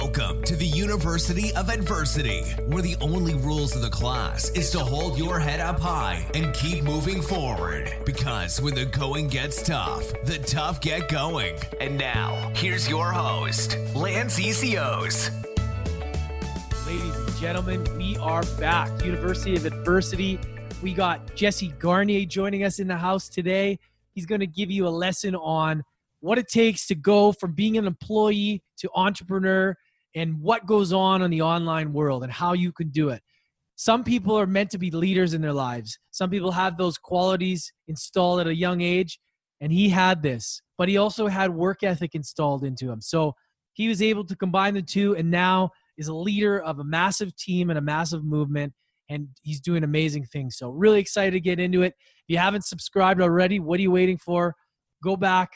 Welcome to the University of Adversity, where the only rules of the class is to hold your head up high and keep moving forward. Because when the going gets tough, the tough get going. And now, here's your host, Lance Essihos. Ladies and gentlemen, we are back. University of Adversity. We got Jesse Garnier joining us in the house today. He's going to give you a lesson on what it takes to go from being an employee to entrepreneur and what goes on in the online world and how you can do it. Some people are meant to be leaders in their lives. Some people have those qualities installed at a young age, and he had this, but he also had work ethic installed into him. So he was able to combine the two and now is a leader of a massive team and a massive movement and he's doing amazing things. So really excited to get into it. If you haven't subscribed already, what are you waiting for? Go back,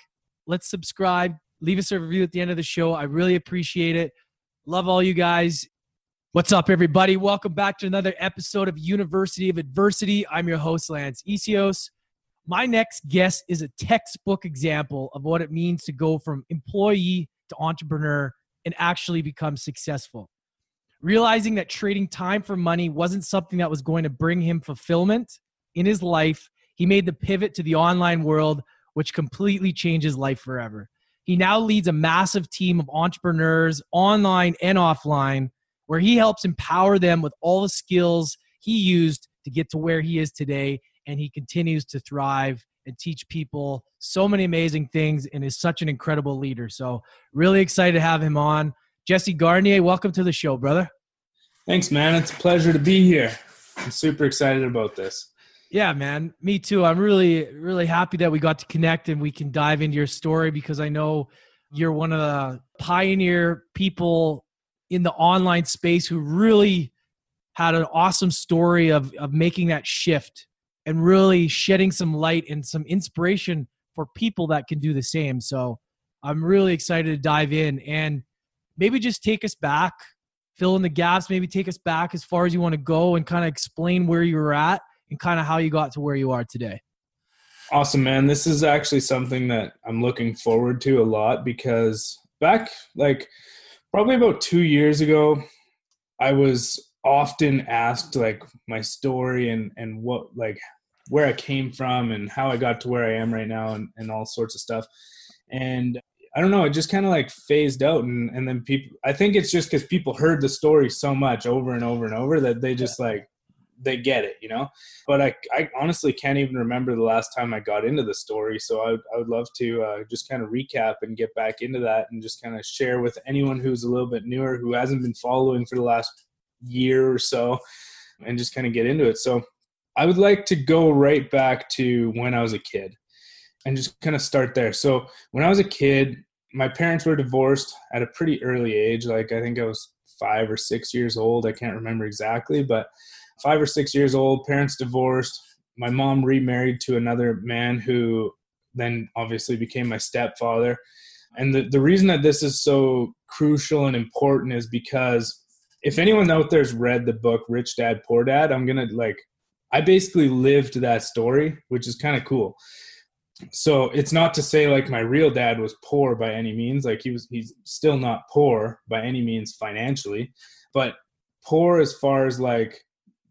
Let's subscribe. Leave us a review at the end of the show. I really appreciate it. Love all you guys. What's up, everybody? Welcome back to another episode of University of Adversity. I'm your host, Lance Essihos. My next guest is a textbook example of what it means to go from employee to entrepreneur and actually become successful. Realizing that trading time for money wasn't something that was going to bring him fulfillment in his life, he made the pivot to the online world which completely changes life forever. He now leads a massive team of entrepreneurs, online and offline, where he helps empower them with all the skills he used to get to where he is today. And he continues to thrive and teach people so many amazing things and is such an incredible leader. So, really excited to have him on. Jesse Garnier, welcome to the show, brother. Thanks, man. It's a pleasure to be here. I'm super excited about this. Yeah, man. Me too. I'm really, really happy that we got to connect and we can dive into your story because I know you're one of the pioneer people in the online space who really had an awesome story of, of making that shift and really shedding some light and some inspiration for people that can do the same. So I'm really excited to dive in and maybe just take us back, fill in the gaps, maybe take us back as far as you want to go and kind of explain where you were at and kind of how you got to where you are today. Awesome, man. This is actually something that I'm looking forward to a lot because back like probably about two years ago, I was often asked like my story and and what like where I came from and how I got to where I am right now and, and all sorts of stuff. And I don't know, it just kind of like phased out and, and then people I think it's just because people heard the story so much over and over and over that they just like they get it, you know. But I, I honestly can't even remember the last time I got into the story. So I, I would love to uh, just kind of recap and get back into that and just kind of share with anyone who's a little bit newer who hasn't been following for the last year or so, and just kind of get into it. So I would like to go right back to when I was a kid and just kind of start there. So when I was a kid, my parents were divorced at a pretty early age. Like I think I was five or six years old. I can't remember exactly, but five or six years old, parents divorced. My mom remarried to another man who then obviously became my stepfather. And the, the reason that this is so crucial and important is because if anyone out there's read the book Rich Dad Poor Dad, I'm gonna like I basically lived that story, which is kind of cool. So it's not to say like my real dad was poor by any means, like he was he's still not poor by any means financially, but poor as far as like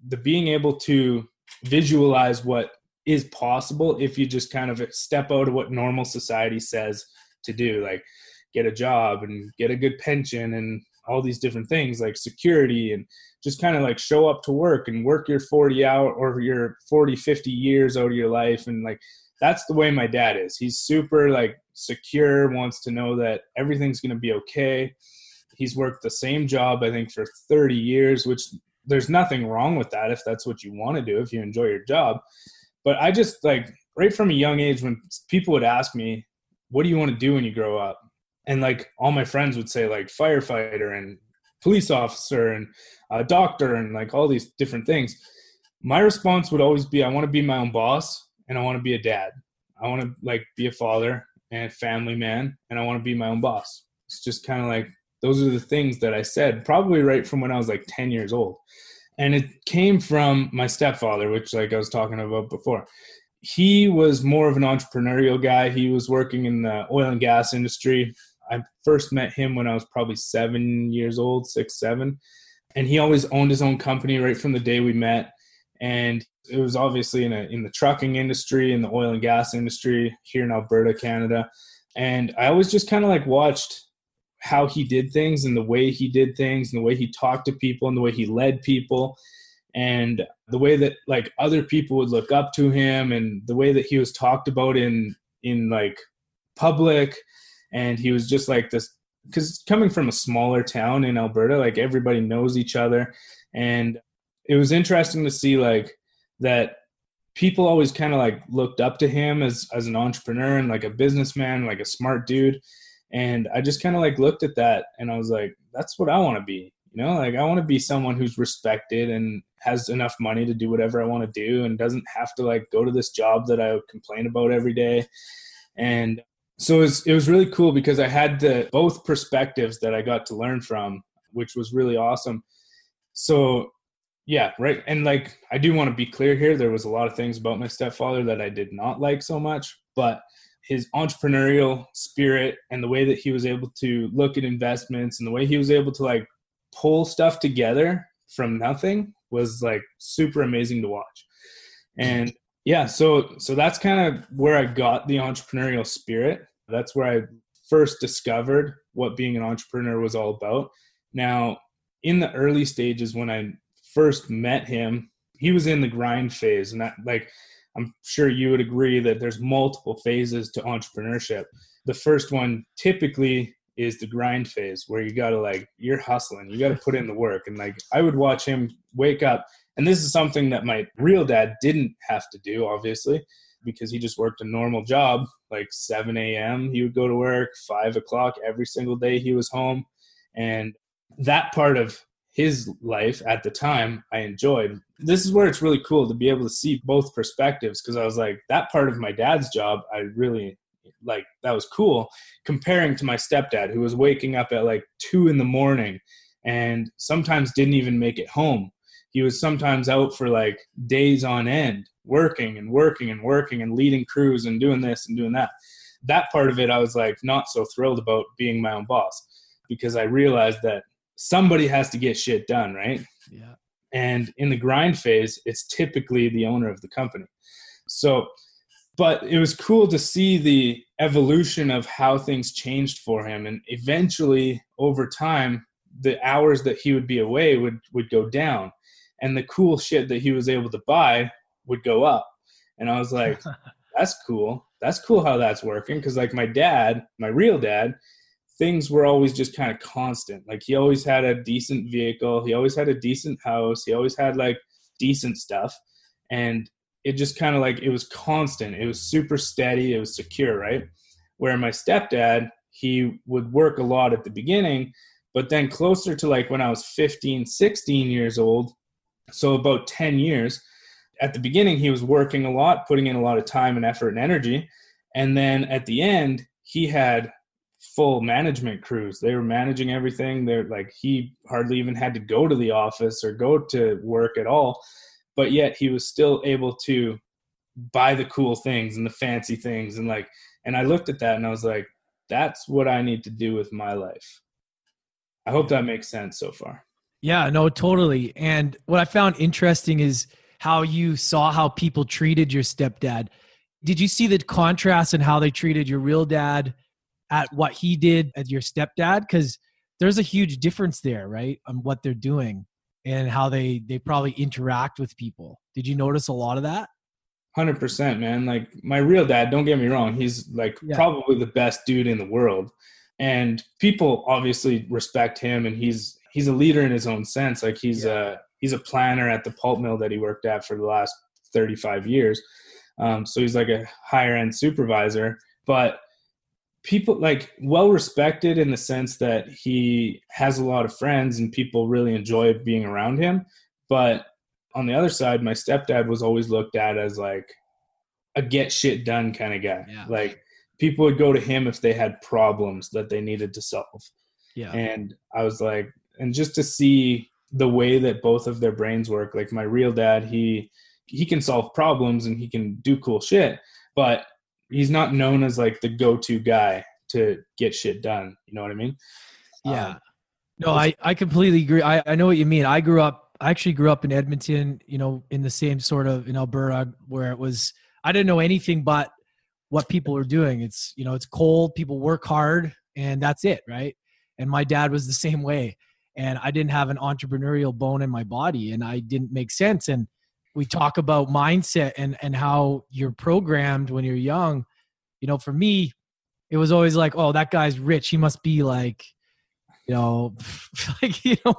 the being able to visualize what is possible if you just kind of step out of what normal society says to do like get a job and get a good pension and all these different things like security and just kind of like show up to work and work your 40 hour or your 40 50 years out of your life. And like that's the way my dad is. He's super like secure wants to know that everything's going to be okay. He's worked the same job i think for 30 years which there's nothing wrong with that if that's what you want to do if you enjoy your job. But i just like right from a young age when people would ask me what do you want to do when you grow up? And like all my friends would say like firefighter and police officer and a doctor and like all these different things. My response would always be i want to be my own boss and i want to be a dad. I want to like be a father and family man and i want to be my own boss. It's just kind of like those are the things that I said probably right from when I was like 10 years old. And it came from my stepfather, which like I was talking about before. He was more of an entrepreneurial guy. He was working in the oil and gas industry. I first met him when I was probably seven years old, six, seven. And he always owned his own company right from the day we met. And it was obviously in a in the trucking industry, in the oil and gas industry here in Alberta, Canada. And I always just kind of like watched how he did things and the way he did things and the way he talked to people and the way he led people and the way that like other people would look up to him and the way that he was talked about in in like public. And he was just like this because coming from a smaller town in alberta like everybody knows each other. And it was interesting to see like that people always kind of like looked up to him as as an entrepreneur and like a businessman like a smart dude and i just kind of like looked at that and i was like that's what i want to be you know? Like i want to be someone who's respected and has enough money to do whatever i want to do and doesn't have to like go to this job that i complain about every day. And so it was, it was really cool because i had the both perspectives that i got to learn from which was really awesome. So yeah right and like i do want to be clear here there was a lot of things about my stepfather that i did not like so much but his entrepreneurial spirit and the way that he was able to look at investments and the way he was able to like pull stuff together from nothing was like super amazing to watch. And yeah so so that's kind of where i got the entrepreneurial spirit. That's where i first discovered what being an entrepreneur was all about. Now in the early stages when i first met him he was in the grind phase and that like i'm sure you would agree that there's multiple phases to entrepreneurship. The first one typically is the grind phase where you gotta like you're hustling you gotta put in the work. And like i would watch him wake up and this is something that my real dad didn't have to do obviously because he just worked a normal job like 7 a.m he would go to work 5 o'clock every single day he was home. And that part of his life at the time I enjoyed. This is where it's really cool to be able to see both perspectives because I was like, that part of my dad's job, I really like, that was cool comparing to my stepdad who was waking up at like two in the morning and sometimes didn't even make it home. He was sometimes out for like days on end, working and working and working and leading crews and doing this and doing that. That part of it, I was like not so thrilled about being my own boss because I realized that somebody has to get shit done, right? Yeah. And in the grind phase, it's typically the owner of the company. So, but it was cool to see the evolution of how things changed for him. And eventually, over time, the hours that he would be away would, would go down. And the cool shit that he was able to buy would go up. And I was like, that's cool. That's cool how that's working. Cause like my dad, my real dad, things were always just kind of constant. Like he always had a decent vehicle, he always had a decent house, he always had like decent stuff. And it just kind of like it was constant. It was super steady, it was secure, right? Where my stepdad, he would work a lot at the beginning, but then closer to like when I was 15, 16 years old, so about 10 years, at the beginning he was working a lot, putting in a lot of time and effort and energy. And then at the end, he had full management crews. They were managing everything. They're like he hardly even had to go to the office or go to work at all. But yet he was still able to buy the cool things and the fancy things and like and I looked at that and I was like, that's what I need to do with my life. I hope that makes sense so far. Yeah, no, totally. And what I found interesting is how you saw how people treated your stepdad. Did you see the contrast in how they treated your real dad at what he did as your stepdad because there's a huge difference there right on what they're doing and how they they probably interact with people. Did you notice a lot of that? 100% man. Like my real dad don't get me wrong he's like yeah. probably the best dude in the world. And people obviously respect him and he's he's a leader in his own sense. Like he's yeah. a he's a planner at the pulp mill that he worked at for the last 35 years. Um, so he's like a higher end supervisor. But people like well respected in the sense that he has a lot of friends and people really enjoy being around him. But on the other side my stepdad was always looked at as like a get shit done kind of guy. Yeah. like people would go to him if they had problems that they needed to solve. Yeah. And i was like and just to see the way that both of their brains work like my real dad he he can solve problems and he can do cool shit but he's not known as like the go-to guy to get shit done. You know what I mean? Yeah. Um, no, I, I completely agree. I, I know what you mean. I grew up, I actually grew up in Edmonton, you know, in the same sort of in Alberta where it was, I didn't know anything but what people are doing. It's, you know, it's cold, people work hard, and that's it, right? And my dad was the same way. And I didn't have an entrepreneurial bone in my body and I didn't make sense. And we talk about mindset and, and how you're programmed when you're young. You know, for me, it was always like, oh, that guy's rich. He must be like, you know, like you know,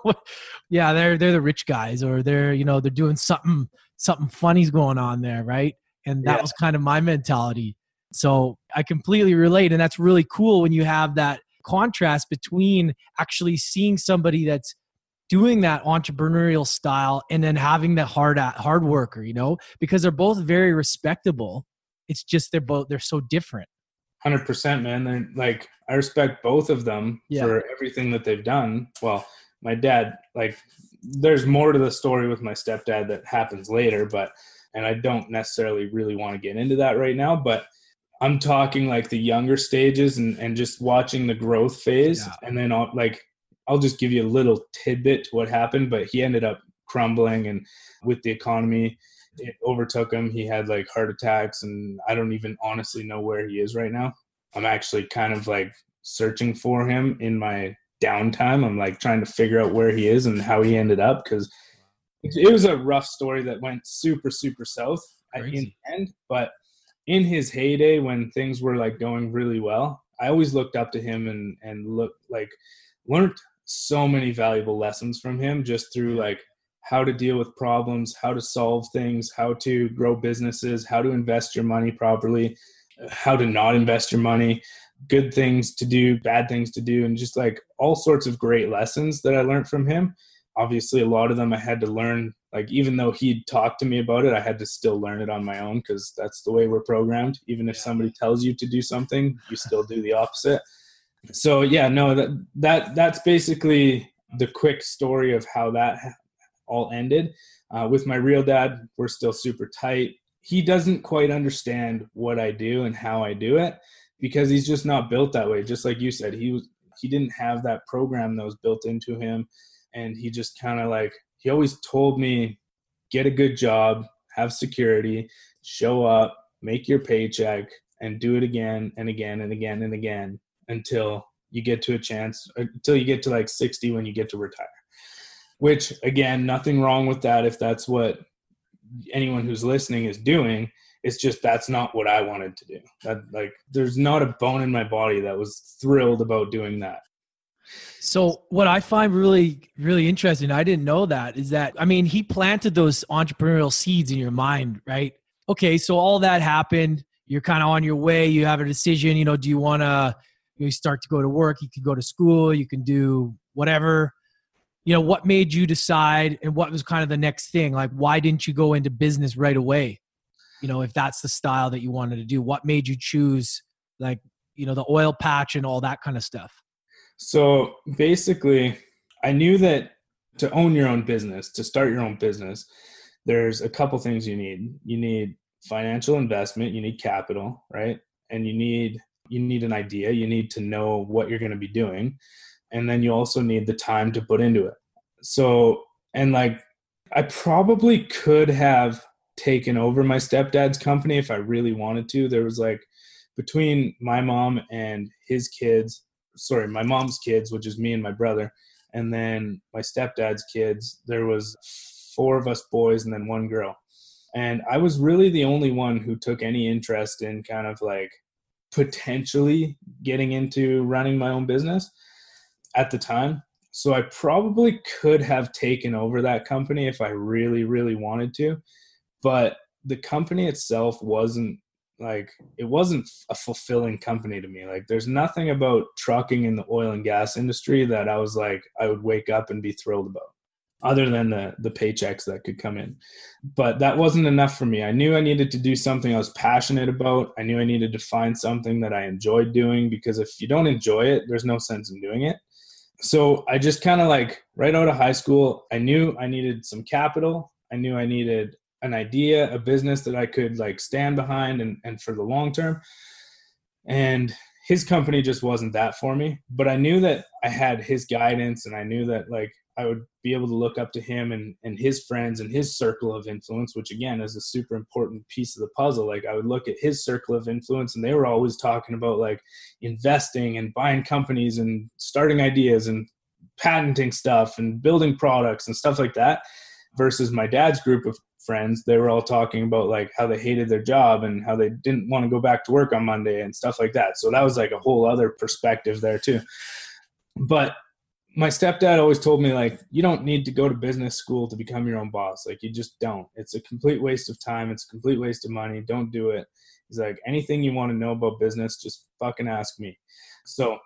yeah, they're they're the rich guys, or they're you know they're doing something something funny's going on there, right? And that yeah. was kind of my mentality. So I completely relate, and that's really cool when you have that contrast between actually seeing somebody that's doing that entrepreneurial style and then having that hard at hard worker you know because they're both very respectable it's just they're both they're so different 100% man they're like i respect both of them yeah. for everything that they've done well my dad like there's more to the story with my stepdad that happens later but and i don't necessarily really want to get into that right now but I'm talking like the younger stages and, and just watching the growth phase. Yeah. And then like, I'll just give you a little tidbit to what happened, but he ended up crumbling and with the economy, it overtook him. He had like heart attacks and I don't even honestly know where he is right now. I'm actually kind of like searching for him in my downtime. I'm like trying to figure out where he is and how he ended up because it was a rough story that went super, super south at the end, but in his heyday when things were like going really well, I always looked up to him and and looked like learned so many valuable lessons from him just through like how to deal with problems, how to solve things, how to grow businesses, how to invest your money properly, how to not invest your money, good things to do, bad things to do, and just like all sorts of great lessons that I learned from him. Obviously, a lot of them I had to learn like even though he'd talked to me about it i had to still learn it on my own because that's the way we're programmed. Even if somebody tells you to do something you still do the opposite so yeah no that that that's basically the quick story of how that all ended. Uh, with my real dad we're still super tight. He doesn't quite understand what i do and how i do it because he's just not built that way. Just like you said he was he didn't have that program that was built into him. And he just kind of like he always told me get a good job, have security, show up, make your paycheck, and do it again and again and again and again until you get to a chance, uh, until you get to like 60 when you get to retire. Which, again, nothing wrong with that if that's what anyone who's listening is doing. It's just that's not what I wanted to do. That like there's not a bone in my body that was thrilled about doing that. So what I find really, really interesting, I didn't know that, is that I mean, he planted those entrepreneurial seeds in your mind, right? Okay, so all that happened. You're kind of on your way. You have a decision. You know, do you want to? You start to go to work. You can go to school. You can do whatever. You know, what made you decide, and what was kind of the next thing? Like, why didn't you go into business right away? You know, if that's the style that you wanted to do, what made you choose, like, you know, the oil patch and all that kind of stuff? So basically, I knew that to own your own business, to start your own business, there's a couple things you need. You need financial investment, you need capital, right? And you need you need an idea, you need to know what you're going to be doing, and then you also need the time to put into it. So, and like I probably could have taken over my stepdad's company if I really wanted to. There was like between my mom and his kids, sorry, my mom's kids, which is me and my brother, and then my stepdad's kids. There was four of us boys and then one girl. And I was really the only one who took any interest in kind of like potentially getting into running my own business at the time. So I probably could have taken over that company if I really, really wanted to. But the company itself wasn't like it wasn't a fulfilling company to me like there's nothing about trucking in the oil and gas industry that i was like i would wake up and be thrilled about other than the the paychecks that could come in. But that wasn't enough for me. I knew i needed to do something i was passionate about. I knew i needed to find something that i enjoyed doing because if you don't enjoy it there's no sense in doing it. So i just kind of like right out of high school i knew i needed some capital. I knew i needed an idea, a business that I could like stand behind and, and for the long term. And his company just wasn't that for me. But I knew that I had his guidance and I knew that like I would be able to look up to him and, and his friends and his circle of influence, which again is a super important piece of the puzzle. Like I would look at his circle of influence and they were always talking about like investing and buying companies and starting ideas and patenting stuff and building products and stuff like that versus my dad's group of friends. They were all talking about like how they hated their job and how they didn't want to go back to work on monday and stuff like that. So that was like a whole other perspective there too. But my stepdad always told me like you don't need to go to business school to become your own boss. Like you just don't. It's a complete waste of time. It's a complete waste of money. Don't do it. He's like anything you want to know about business just fucking ask me. So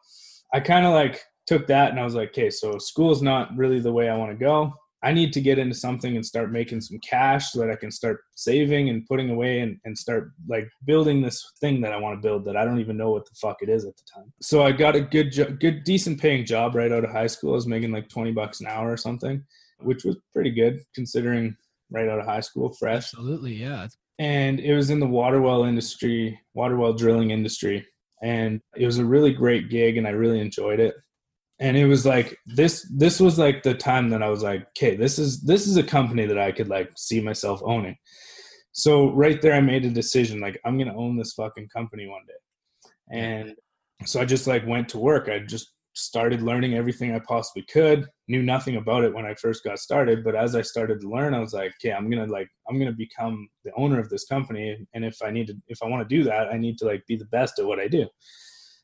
i kind of like took that and i was like okay so school's not really the way i want to go I need to get into something and start making some cash so that I can start saving and putting away and, and start like building this thing that I want to build that I don't even know what the fuck it is at the time. So I got a good, jo- good, decent paying job right out of high school. I was making like 20 bucks an hour or something, which was pretty good considering right out of high school, fresh. Absolutely. Yeah. And it was in the water well industry, water well drilling industry. And it was a really great gig and I really enjoyed it and it was like this this was like the time that i was like okay this is this is a company that i could like see myself owning. So right there i made a decision like i'm gonna own this fucking company one day. And so i just like went to work. I just started learning everything i possibly could. Knew nothing about it when i first got started but as i started to learn i was like okay i'm gonna like i'm gonna become the owner of this company and if i need to if i want to do that i need to like be the best at what i do.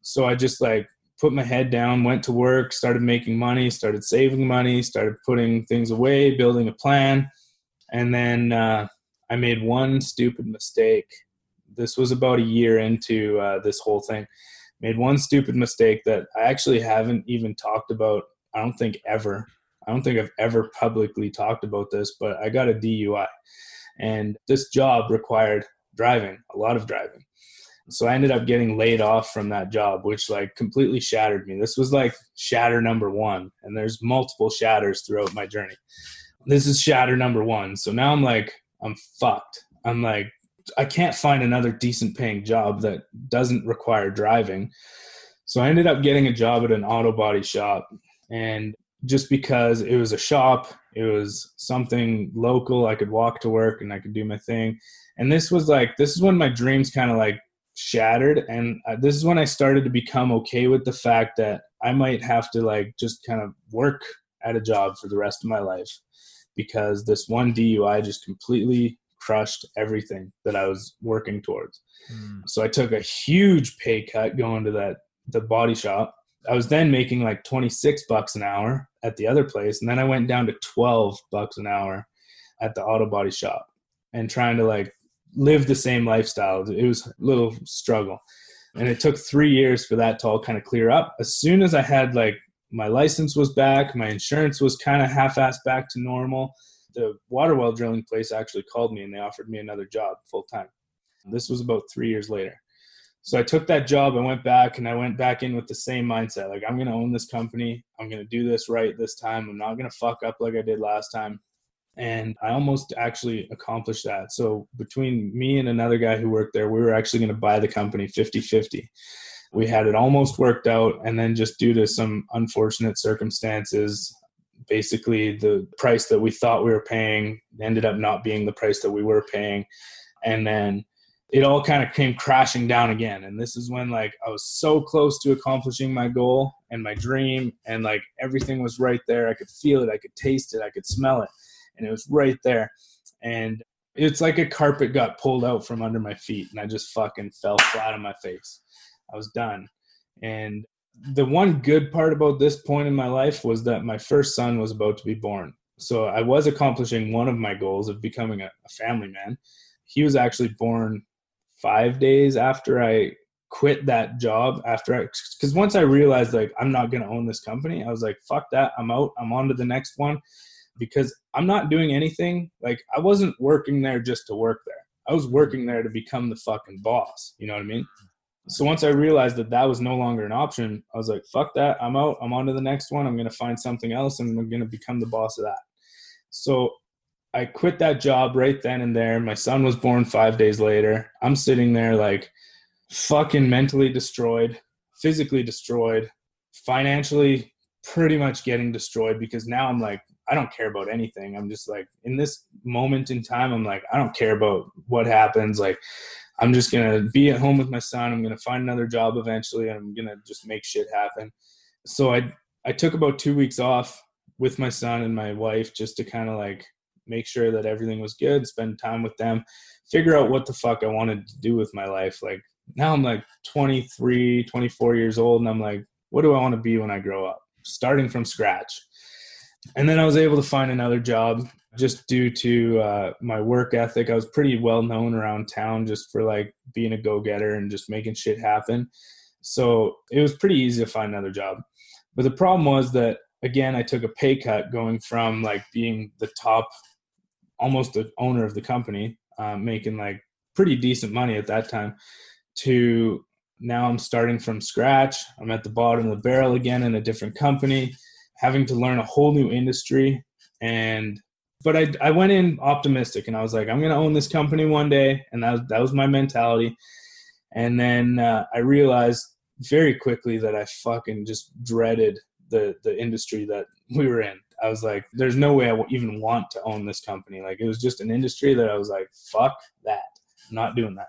So i just like put my head down, went to work, started making money, started saving money, started putting things away, building a plan. And then uh, I made one stupid mistake. This was about a year into uh, this whole thing. Made one stupid mistake that I actually haven't even talked about, I don't think ever. I don't think I've ever publicly talked about this, but I got a DUI. And this job required driving, a lot of driving so I ended up getting laid off from that job, which like completely shattered me. This was like shatter number one, and there's multiple shatters throughout my journey. This is shatter number one. So now I'm like, I'm fucked. I'm like, I can't find another decent paying job that doesn't require driving. So I ended up getting a job at an auto body shop. And just because it was a shop, it was something local, I could walk to work and I could do my thing. And this was like, this is when my dreams kind of like shattered. And uh, this is when i started to become okay with the fact that i might have to like just kind of work at a job for the rest of my life because this one dui just completely crushed everything that i was working towards. Mm. so i took a huge pay cut going to that the body shop. I was then making like 26 bucks an hour at the other place and then i went down to 12 bucks an hour at the auto body shop and trying to like live the same lifestyle. It was a little struggle. And it took three years for that to all kind of clear up. As soon as I had like my license was back, my insurance was kind of half-assed back to normal. The water well drilling place actually called me and they offered me another job full time. This was about three years later. So I took that job, I went back and I went back in with the same mindset. Like, I'm to own this company. I'm to do this right this time. I'm not to fuck up like I did last time and I almost actually accomplished that. So between me and another guy who worked there, we were actually going to buy the company 50-50. We had it almost worked out and then just due to some unfortunate circumstances, basically the price that we thought we were paying ended up not being the price that we were paying. And then it all kind of came crashing down again. And this is when like I was so close to accomplishing my goal and my dream and like everything was right there. I could feel it, I could taste it, I could smell it and it was right there. And it's like a carpet got pulled out from under my feet and I just fucking fell flat on my face. I was done. And the one good part about this point in my life was that my first son was about to be born. So I was accomplishing one of my goals of becoming a, a family man. He was actually born five days after I quit that job after I, because once I realized like I'm not to own this company, I was like, fuck that. I'm out. I'm on to the next one because I'm not doing anything. Like I wasn't working there just to work there. I was working there to become the fucking boss. You know what I mean? So once I realized that that was no longer an option, I was like, fuck that. I'm out. I'm on to the next one. I'm going to find something else and I'm going to become the boss of that. So I quit that job right then and there. My son was born five days later. I'm sitting there like fucking mentally destroyed, physically destroyed, financially pretty much getting destroyed because now I'm like, I don't care about anything. I'm just like, in this moment in time, I'm like, I don't care about what happens. Like, I'm just gonna be at home with my son. I'm gonna find another job eventually, I'm gonna just make shit happen. So I I took about two weeks off with my son and my wife just to kind of like make sure that everything was good, spend time with them, figure out what the fuck I wanted to do with my life. Like now I'm like 23, 24 years old, and I'm like, what do I want to be when I grow up? Starting from scratch. And then I was able to find another job just due to uh, my work ethic. I was pretty well known around town just for like being a go getter and just making shit happen. So it was pretty easy to find another job. But the problem was that again, I took a pay cut going from like being the top, almost the owner of the company, uh, making like pretty decent money at that time, to now I'm starting from scratch. I'm at the bottom of the barrel again in a different company, having to learn a whole new industry. And but I I went in optimistic and I was like, I'm gonna own this company one day, and that was, that was my mentality. And then uh, I realized very quickly that I fucking just dreaded the the industry that we were in. I was like, there's no way I even want to own this company. Like it was just an industry that I was like, fuck that. I'm not doing that.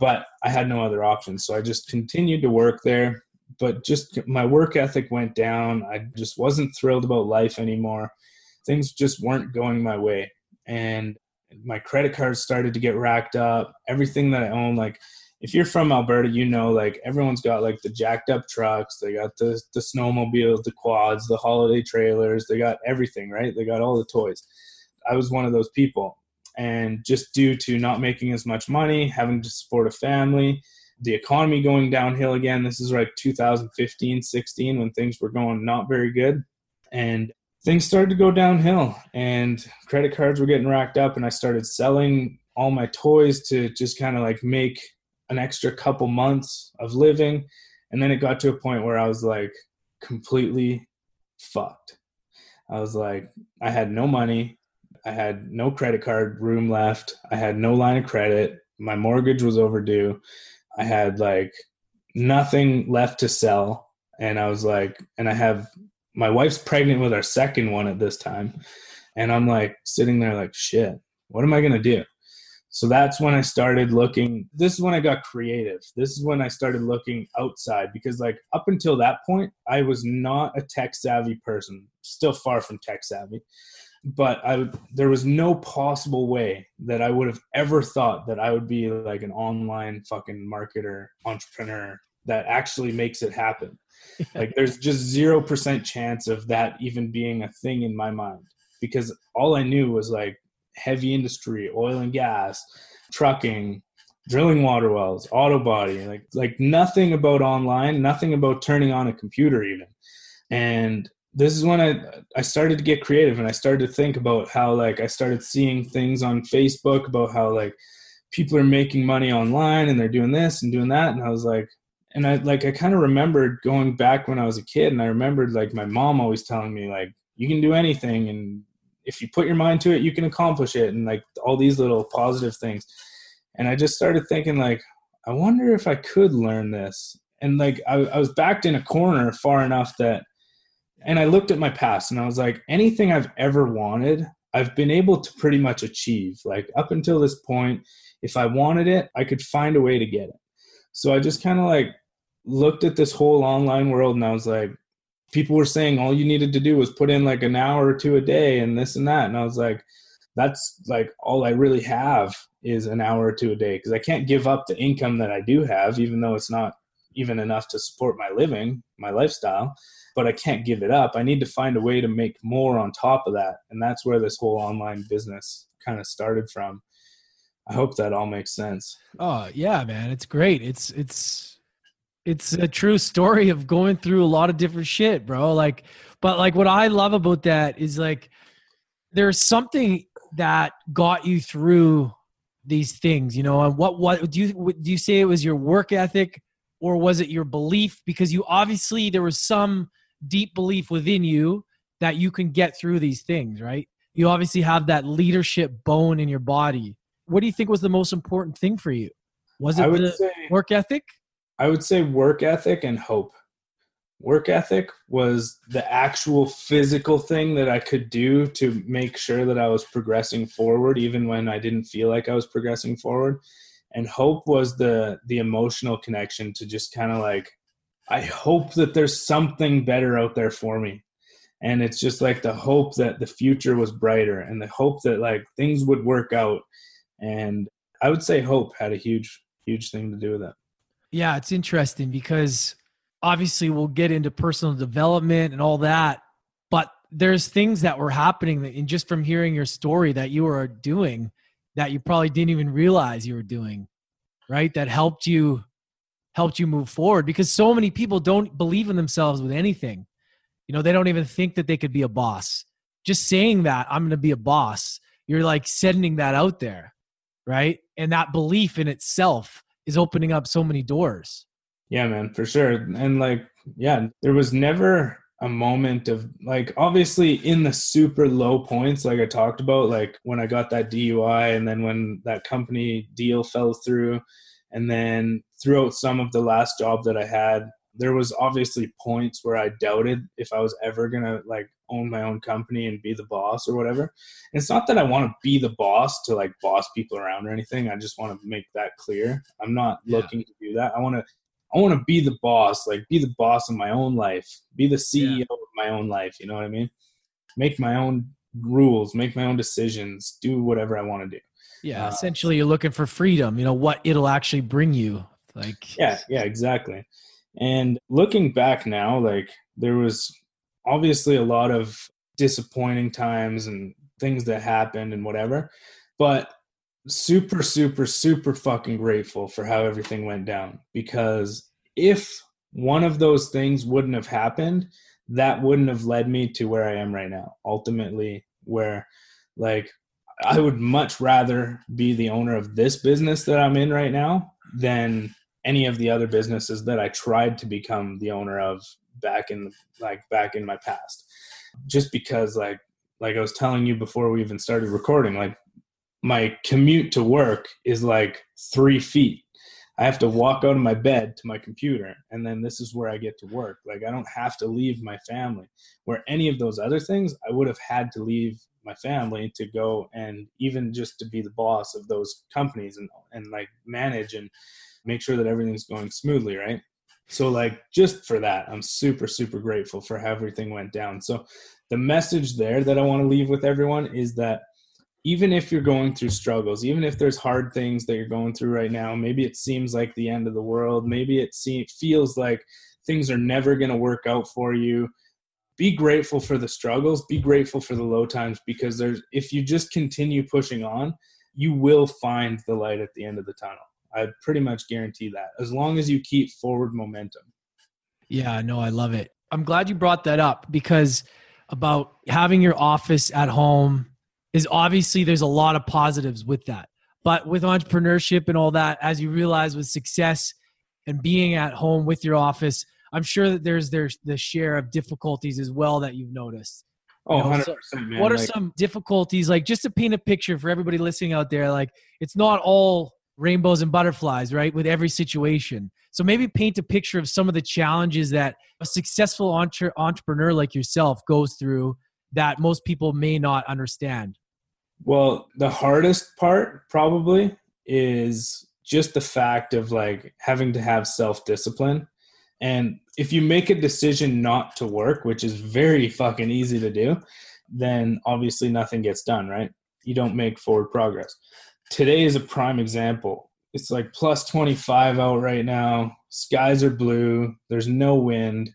But I had no other options. So I just continued to work there. But just my work ethic went down. I just wasn't thrilled about life anymore. Things just weren't going my way. And my credit cards started to get racked up. Everything that I own, like if you're from Alberta, you know like everyone's got like the jacked up trucks, they got the the snowmobiles, the quads, the holiday trailers, they got everything, right? They got all the toys. I was one of those people. And just due to not making as much money, having to support a family, the economy going downhill again. This is like 2015, 16 when things were going not very good. And things started to go downhill and credit cards were getting racked up and I started selling all my toys to just kind of like make an extra couple months of living. And then it got to a point where i was like completely fucked. I was like i had no money. I had no credit card room left. I had no line of credit. My mortgage was overdue i had like nothing left to sell and i was like and i have my wife's pregnant with our second one at this time and i'm like sitting there like shit what am i going to do so that's when I started looking. This is when I got creative. This is when I started looking outside because, like, up until that point, I was not a tech savvy person, still far from tech savvy. But I, there was no possible way that I would have ever thought that I would be like an online fucking marketer, entrepreneur that actually makes it happen. like, there's just 0% chance of that even being a thing in my mind because all I knew was like, heavy industry, oil and gas, trucking, drilling water wells, auto body, like like nothing about online, nothing about turning on a computer even. And this is when I I started to get creative and I started to think about how like I started seeing things on Facebook about how like people are making money online and they're doing this and doing that and I was like and I like I kind of remembered going back when I was a kid and I remembered like my mom always telling me like you can do anything and if you put your mind to it, you can accomplish it, and like all these little positive things. And I just started thinking, like, I wonder if I could learn this. And like, I, I was backed in a corner far enough that, and I looked at my past and I was like, anything I've ever wanted, I've been able to pretty much achieve. Like, up until this point, if I wanted it, I could find a way to get it. So I just kind of like looked at this whole online world and I was like, people were saying all you needed to do was put in like an hour or two a day and this and that and i was like that's like all i really have is an hour or two a day because i can't give up the income that i do have even though it's not even enough to support my living my lifestyle but i can't give it up. I need to find a way to make more on top of that. And that's where this whole online business kind of started from. I hope that all makes sense. Oh yeah man. It's great. It's it's it's a true story of going through a lot of different shit, bro. Like, but like what I love about that is like there's something that got you through these things, you know. And what what do you do you say it was your work ethic or was it your belief? Because you obviously there was some deep belief within you that you can get through these things, right? You obviously have that leadership bone in your body. What do you think was the most important thing for you? Was it the say, work ethic? I would say work ethic and hope. Work ethic was the actual physical thing that I could do to make sure that I was progressing forward, even when I didn't feel like I was progressing forward. And hope was the the emotional connection to just kind of like, I hope that there's something better out there for me. And it's just like the hope that the future was brighter and the hope that like things would work out. And I would say hope had a huge, huge thing to do with it. Yeah, it's interesting because obviously we'll get into personal development and all that, but there's things that were happening that, and just from hearing your story that you were doing that you probably didn't even realize you were doing, right? That helped you helped you move forward because so many people don't believe in themselves with anything. You know, they don't even think that they could be a boss. Just saying that I'm going to be a boss, you're like sending that out there, right? And that belief in itself is opening up so many doors. Yeah, man, for sure. And like, yeah, there was never a moment of like obviously in the super low points like I talked about like when I got that DUI and then when that company deal fell through and then throughout some of the last job that I had there was obviously points where I doubted if I was ever gonna like own my own company and be the boss or whatever. And it's not that I want to be the boss to like boss people around or anything. I just want to make that clear. I'm not yeah. looking to do that. I want to I want to be the boss, like be the boss of my own life, be the CEO yeah. of my own life. You know what I mean? Make my own rules, make my own decisions, do whatever I want to do. Yeah, uh, essentially, you're looking for freedom. You know what it'll actually bring you. Like, yeah, yeah, exactly. And looking back now, like there was obviously a lot of disappointing times and things that happened and whatever, but super, super, super fucking grateful for how everything went down because if one of those things wouldn't have happened, that wouldn't have led me to where I am right now. Ultimately, where like I would much rather be the owner of this business that I'm in right now than any of the other businesses that I tried to become the owner of back in like back in my past. Just because like like I was telling you before we even started recording, like my commute to work is like three feet. I have to walk out of my bed to my computer, and then this is where I get to work. Like, I don't have to leave my family. Where any of those other things, I would have had to leave my family to go and even just to be the boss of those companies and, and like manage and make sure that everything's going smoothly, right? So, like, just for that, I'm super, super grateful for how everything went down. So, the message there that I want to leave with everyone is that even if you're going through struggles, even if there's hard things that you're going through right now, maybe it seems like the end of the world, maybe it seems, feels like things are never going to work out for you. Be grateful for the struggles, be grateful for the low times because there's if you just continue pushing on, you will find the light at the end of the tunnel. I pretty much guarantee that as long as you keep forward momentum. Yeah, no, I love it. I'm glad you brought that up because about having your office at home is obviously there's a lot of positives with that. But with entrepreneurship and all that, as you realize with success and being at home with your office, I'm sure that there's there's the share of difficulties as well that you've noticed. Oh, you know, 100%, so man. What are like, some difficulties like just to paint a picture for everybody listening out there like it's not all rainbows and butterflies, right? With every situation. So maybe paint a picture of some of the challenges that a successful entre- entrepreneur like yourself goes through that most people may not understand. Well, the hardest part probably is just the fact of like having to have self discipline. And if you make a decision not to work, which is very fucking easy to do, then obviously nothing gets done, right? You don't make forward progress today is a prime example. It's like plus 25 out right now. Skies are blue. There's no wind.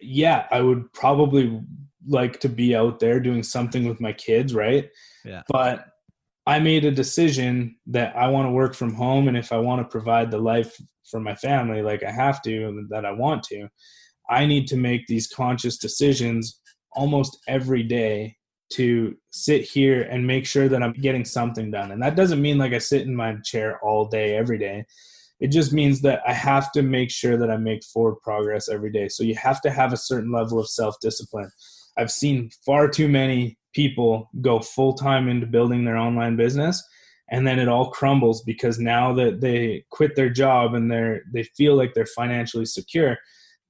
Yeah, I would probably like to be out there doing something with my kids, right? Yeah. But I made a decision that I want to work from home and if I want to provide the life for my family like I have to and that I want to, I need to make these conscious decisions almost every day to sit here and make sure that I'm getting something done. And that doesn't mean like I sit in my chair all day, every day. It just means that I have to make sure that I make forward progress every day. So you have to have a certain level of self discipline. I've seen far too many people go full time into building their online business and then it all crumbles because now that they quit their job and they're they feel like they're financially secure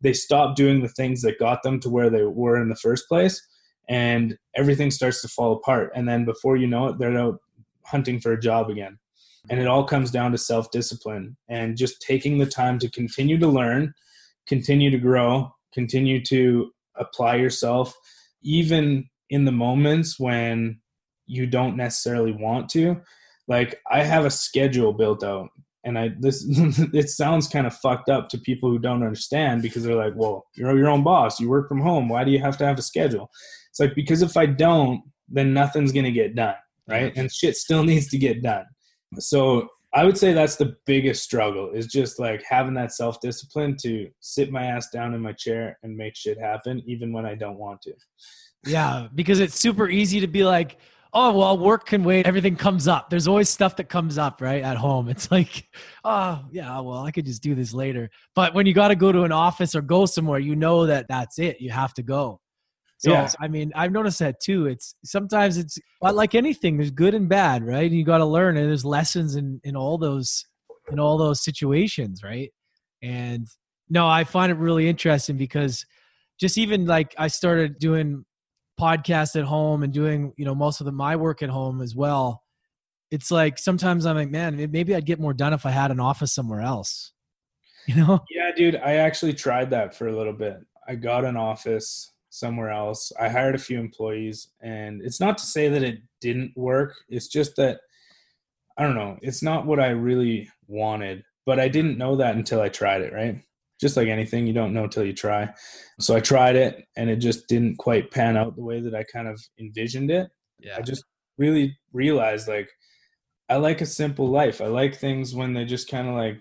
they stop doing the things that got them to where they were in the first place and everything starts to fall apart. And then before you know it they're out hunting for a job again. And it all comes down to self discipline and just taking the time to continue to learn continue to grow continue to apply yourself even in the moments when you don't necessarily want to like i have a schedule built out and i this it sounds kind of fucked up to people who don't understand because they're like well you're your own boss you work from home why do you have to have a schedule? It's like because if i don't then nothing's going to get done right? And shit still needs to get done. So i would say that's the biggest struggle is just like having that self discipline to sit my ass down in my chair and make shit happen even when i don't want to. Yeah because it's super easy to be like oh well work can wait. Everything comes up. There's always stuff that comes up right at home. It's like oh yeah well i could just do this later. But when you got to go to an office or go somewhere you know that that's it. You have to go so yeah. i mean i've noticed that too. It's sometimes it's like anything there's good and bad right? And you got to learn and there's lessons in in all those in all those situations right? And no i find it really interesting because just even like i started doing podcast at home and doing you know most of the my work at home as well. It's like sometimes i'm like man maybe i'd get more done if i had an office somewhere else you know? Yeah dude i actually tried that for a little bit. I got an office somewhere else i hired a few employees and it's not to say that it didn't work it's just that i don't know it's not what i really wanted but i didn't know that until i tried it right just like anything, you don't know till you try. So I tried it and it just didn't quite pan out the way that I kind of envisioned it. Yeah. I just really realized like I like a simple life. I like things when they just kind of like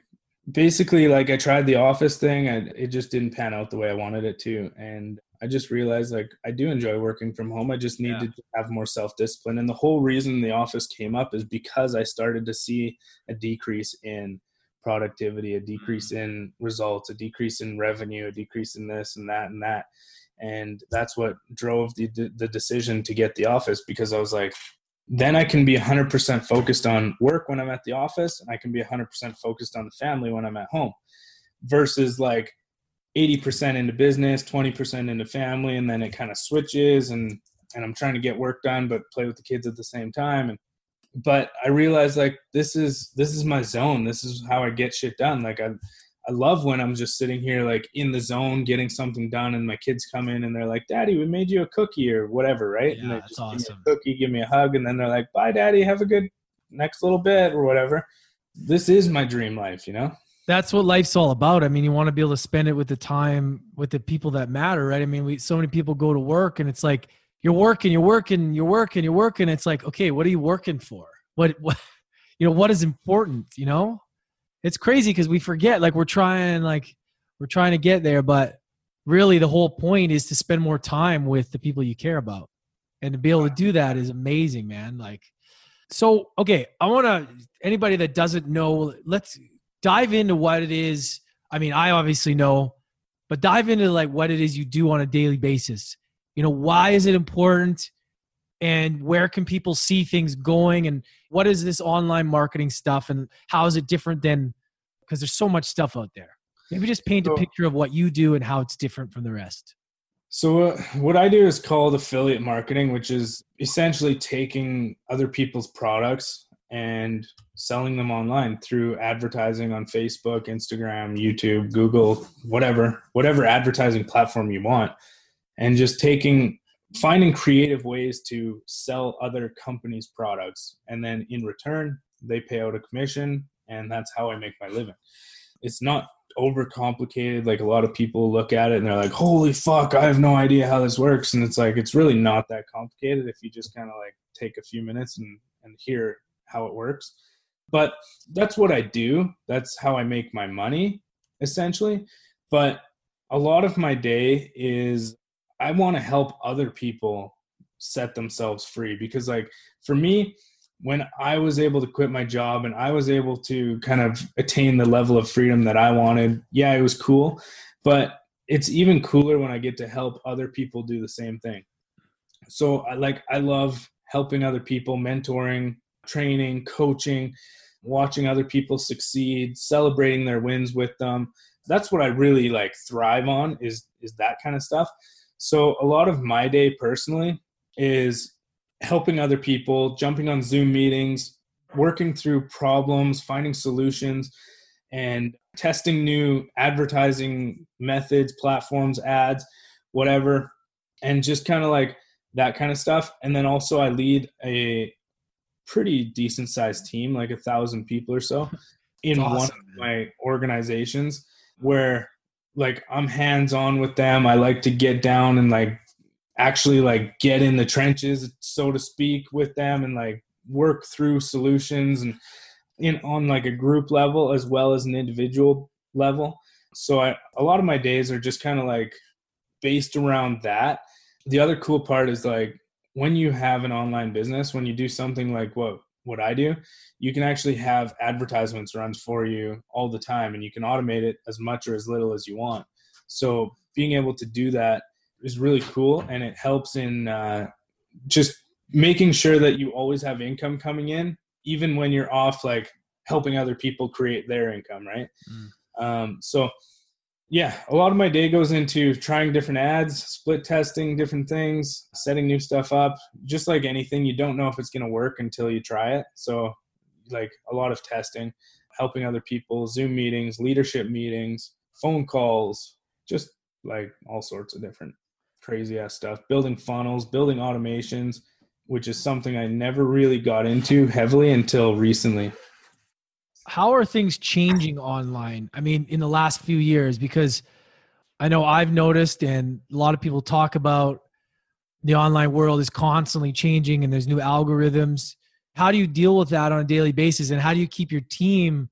basically like I tried the office thing and it just didn't pan out the way I wanted it to. And I just realized like I do enjoy working from home. I just need yeah. to have more self discipline. And the whole reason the office came up is because I started to see a decrease in productivity, a decrease mm. in results, a decrease in revenue, a decrease in this and that and that. And that's what drove the the decision to get the office because I was like, then I can be 100% focused on work when I'm at the office, and I can be 100% focused on the family when I'm at home, versus like 80% into business, 20% into family, and then it kind of switches and and I'm trying to get work done but play with the kids at the same time and but I realized like this is this is my zone. This is how I get shit done. Like I I love when I'm just sitting here like in the zone getting something done and my kids come in and they're like, Daddy, we made you a cookie or whatever, right? Yeah, and they just awesome. give me a cookie, give me a hug, and then they're like, Bye daddy, have a good next little bit or whatever. This is my dream life, you know? That's what life's all about. I mean, you want to be able to spend it with the time with the people that matter, right? I mean, we so many people go to work and it's like you're working, you're working, you're working, you're working. It's like, okay, what are you working for? What, what you know, what is important, you know? It's crazy because we forget, like we're trying, like we're trying to get there, but really the whole point is to spend more time with the people you care about. And to be able to do that is amazing, man. Like, so, okay, I want to, anybody that doesn't know, let's dive into what it is. I mean, I obviously know, but dive into like what it is you do on a daily basis. You know why is it important? And where can people see things going? And what is this online marketing stuff? And how is it different than because there's so much stuff out there. Maybe just paint a picture of what you do and how it's different from the rest. So uh, what i do is called affiliate marketing which is essentially taking other people's products and selling them online through advertising on facebook instagram youtube google whatever whatever advertising platform you want and just taking finding creative ways to sell other companies products. And then in return they pay out a commission and that's how i make my living. It's not overcomplicated like a lot of people look at it and they're like holy fuck i have no idea how this works. And it's like it's really not that complicated if you just kind of like take a few minutes and and hear how it works but that's what i do. That's how i make my money essentially. But a lot of my day is I want to help other people set themselves free because like for me when I was able to quit my job and I was able to kind of attain the level of freedom that I wanted, yeah, it was cool, but it's even cooler when I get to help other people do the same thing. So I like I love helping other people, mentoring training, coaching, watching other people succeed, celebrating their wins with them. That's what I really like thrive on is is that kind of stuff. So a lot of my day personally is helping other people, jumping on Zoom meetings, working through problems, finding solutions and testing new advertising methods, platforms, ads, whatever, and just kind of like that kind of stuff. And then also, I lead a pretty decent sized team, like a thousand people or so, in awesome, one of my organizations where like I'm hands on with them. I like to get down and like actually like get in the trenches, so to speak, with them and like work through solutions and in on like a group level as well as an individual level. So I, a lot of my days are just kind of like based around that. The other cool part is like when you have an online business, when you do something like what what I do, you can actually have advertisements run for you all the time and you can automate it as much or as little as you want. So being able to do that is really cool and it helps in uh, just making sure that you always have income coming in even when you're off like helping other people create their income right mm. um, so yeah a lot of my day goes into trying different ads split testing different things setting new stuff up just like anything you don't know if it's going to work until you try it so like a lot of testing helping other people zoom meetings leadership meetings phone calls just like all sorts of different crazy ass stuff building funnels building automations which is something I never really got into heavily until recently. How are things changing online? I mean, in the last few years, because I know I've noticed, and a lot of people talk about the online world is constantly changing and there's new algorithms. How do you deal with that on a daily basis? And how do you keep your team